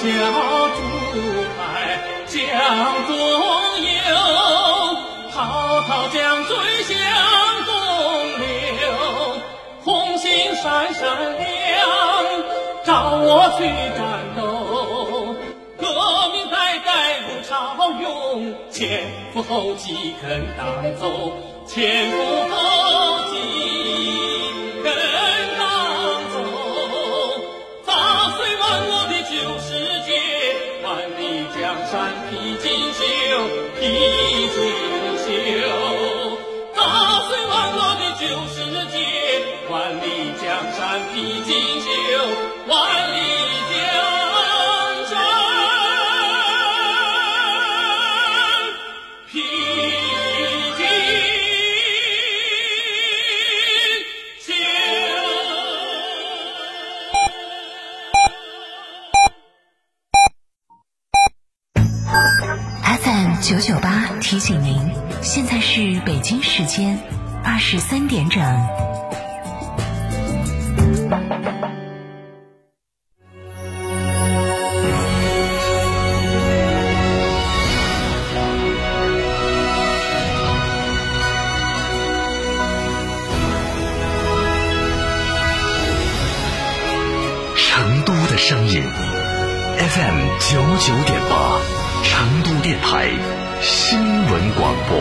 小竹排江中游，滔滔江水向东流，红星闪闪亮，照我去战斗。革命代代如潮涌，前赴后继跟党走，前赴后继。九九八提醒您，现在是北京时间二十三点整。成都的声音，FM 九九点八，成都电台。纯广播。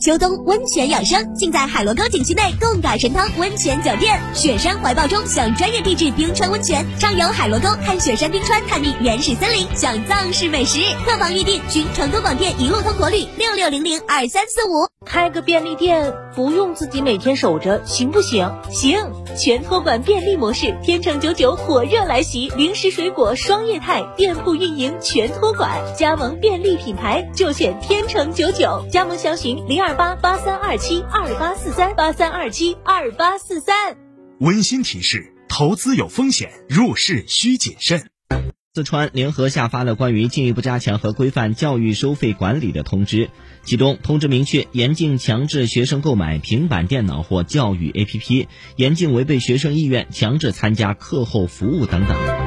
秋冬温泉养生，尽在海螺沟景区内贡嘎神汤温泉酒店。雪山怀抱中享专业地质冰川温泉，畅游海螺沟，看雪山冰川，探秘原始森林，享藏式美食。客房预订，寻成都广电一路通国旅六六零零二三四五。开个便利店不用自己每天守着，行不行？行！全托管便利模式，天成九九火热来袭，零食水果双业态，店铺运营全托管，加盟便利品牌就选天成九九，加盟详询零二。八八三二七二八四三八三二七二八四三。温馨提示：投资有风险，入市需谨慎。四川联合下发了关于进一步加强和规范教育收费管理的通知，其中通知明确，严禁强制学生购买平板电脑或教育 APP，严禁违背学生意愿强制参加课后服务等等。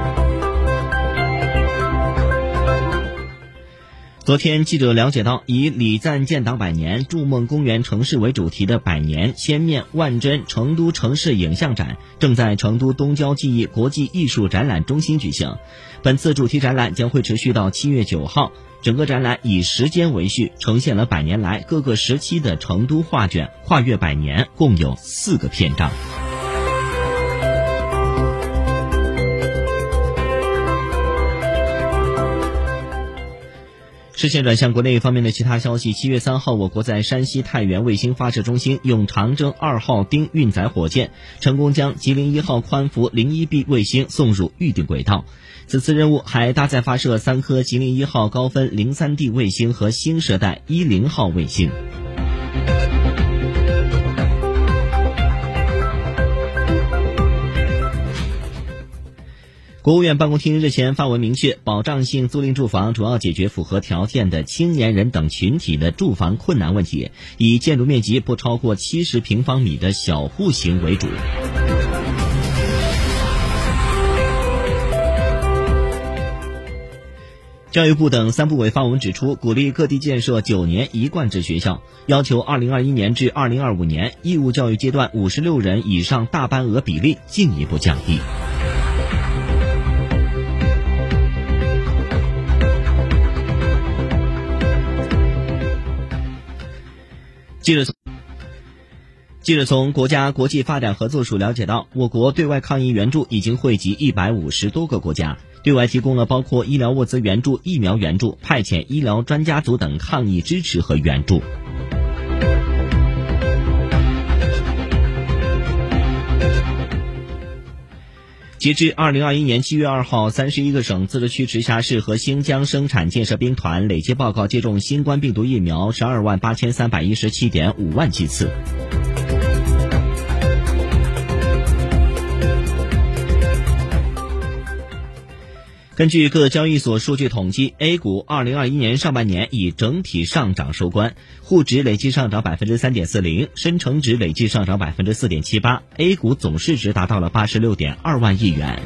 昨天，记者了解到，以“礼赞建党百年，筑梦公园城市”为主题的“百年千面万真成都城市影像展”正在成都东郊记忆国际艺术展览中心举行。本次主题展览将会持续到七月九号。整个展览以时间为序，呈现了百年来各个时期的成都画卷，跨越百年，共有四个篇章。视线转向国内方面的其他消息。七月三号，我国在山西太原卫星发射中心用长征二号丁运载火箭，成功将吉林一号宽幅零一 B 卫星送入预定轨道。此次任务还搭载发射三颗吉林一号高分零三 D 卫星和新射代一零号卫星。国务院办公厅日前发文明确，保障性租赁住房主要解决符合条件的青年人等群体的住房困难问题，以建筑面积不超过七十平方米的小户型为主。教育部等三部委发文指出，鼓励各地建设九年一贯制学校，要求二零二一年至二零二五年义务教育阶段五十六人以上大班额比例进一步降低。记者从记者从国家国际发展合作署了解到，我国对外抗疫援助已经惠及一百五十多个国家，对外提供了包括医疗物资援助、疫苗援助、派遣医疗专家组等抗疫支持和援助。截至二零二一年七月二号，三十一个省、自治区、直辖市和新疆生产建设兵团累计报告接种新冠病毒疫苗十二万八千三百一十七点五万剂次。根据各交易所数据统计，A 股2021年上半年以整体上涨收官，沪指累计上涨百分之三点四零，深成指累计上涨百分之四点七八，A 股总市值达到了八十六点二万亿元。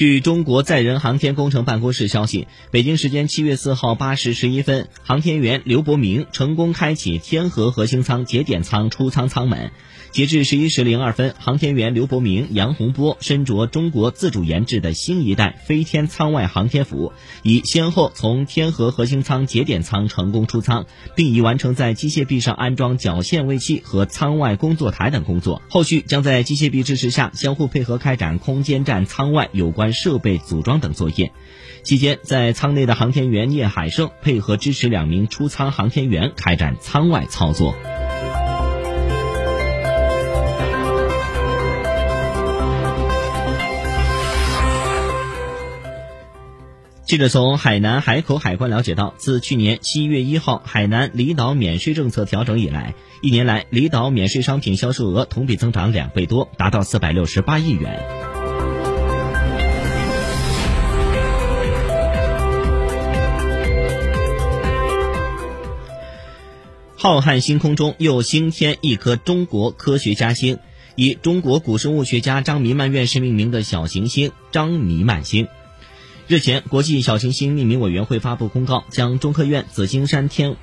据中国载人航天工程办公室消息，北京时间七月四号八时十一分，航天员刘伯明成功开启天河核心舱节点舱出舱舱门。截至十一时零二分，航天员刘伯明、杨洪波身着中国自主研制的新一代飞天舱外航天服，已先后从天河核心舱节点舱成功出舱，并已完成在机械臂上安装绞线位器和舱外工作台等工作。后续将在机械臂支持下，相互配合开展空间站舱外有关。设备组装等作业，期间在舱内的航天员聂海胜配合支持两名出舱航天员开展舱外操作。记者从海南海口海关了解到，自去年七月一号海南离岛免税政策调整以来，一年来离岛免税商品销售额同比增长两倍多，达到四百六十八亿元。浩瀚星空中又星添一颗中国科学家星，以中国古生物学家张弥曼院士命名的小行星“张弥曼星”。日前，国际小行星命名委员会发布公告，将中科院紫金山天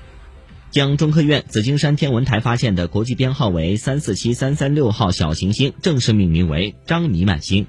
将中科院紫金山天文台发现的国际编号为三四七三三六号小行星正式命名为“张弥曼星”。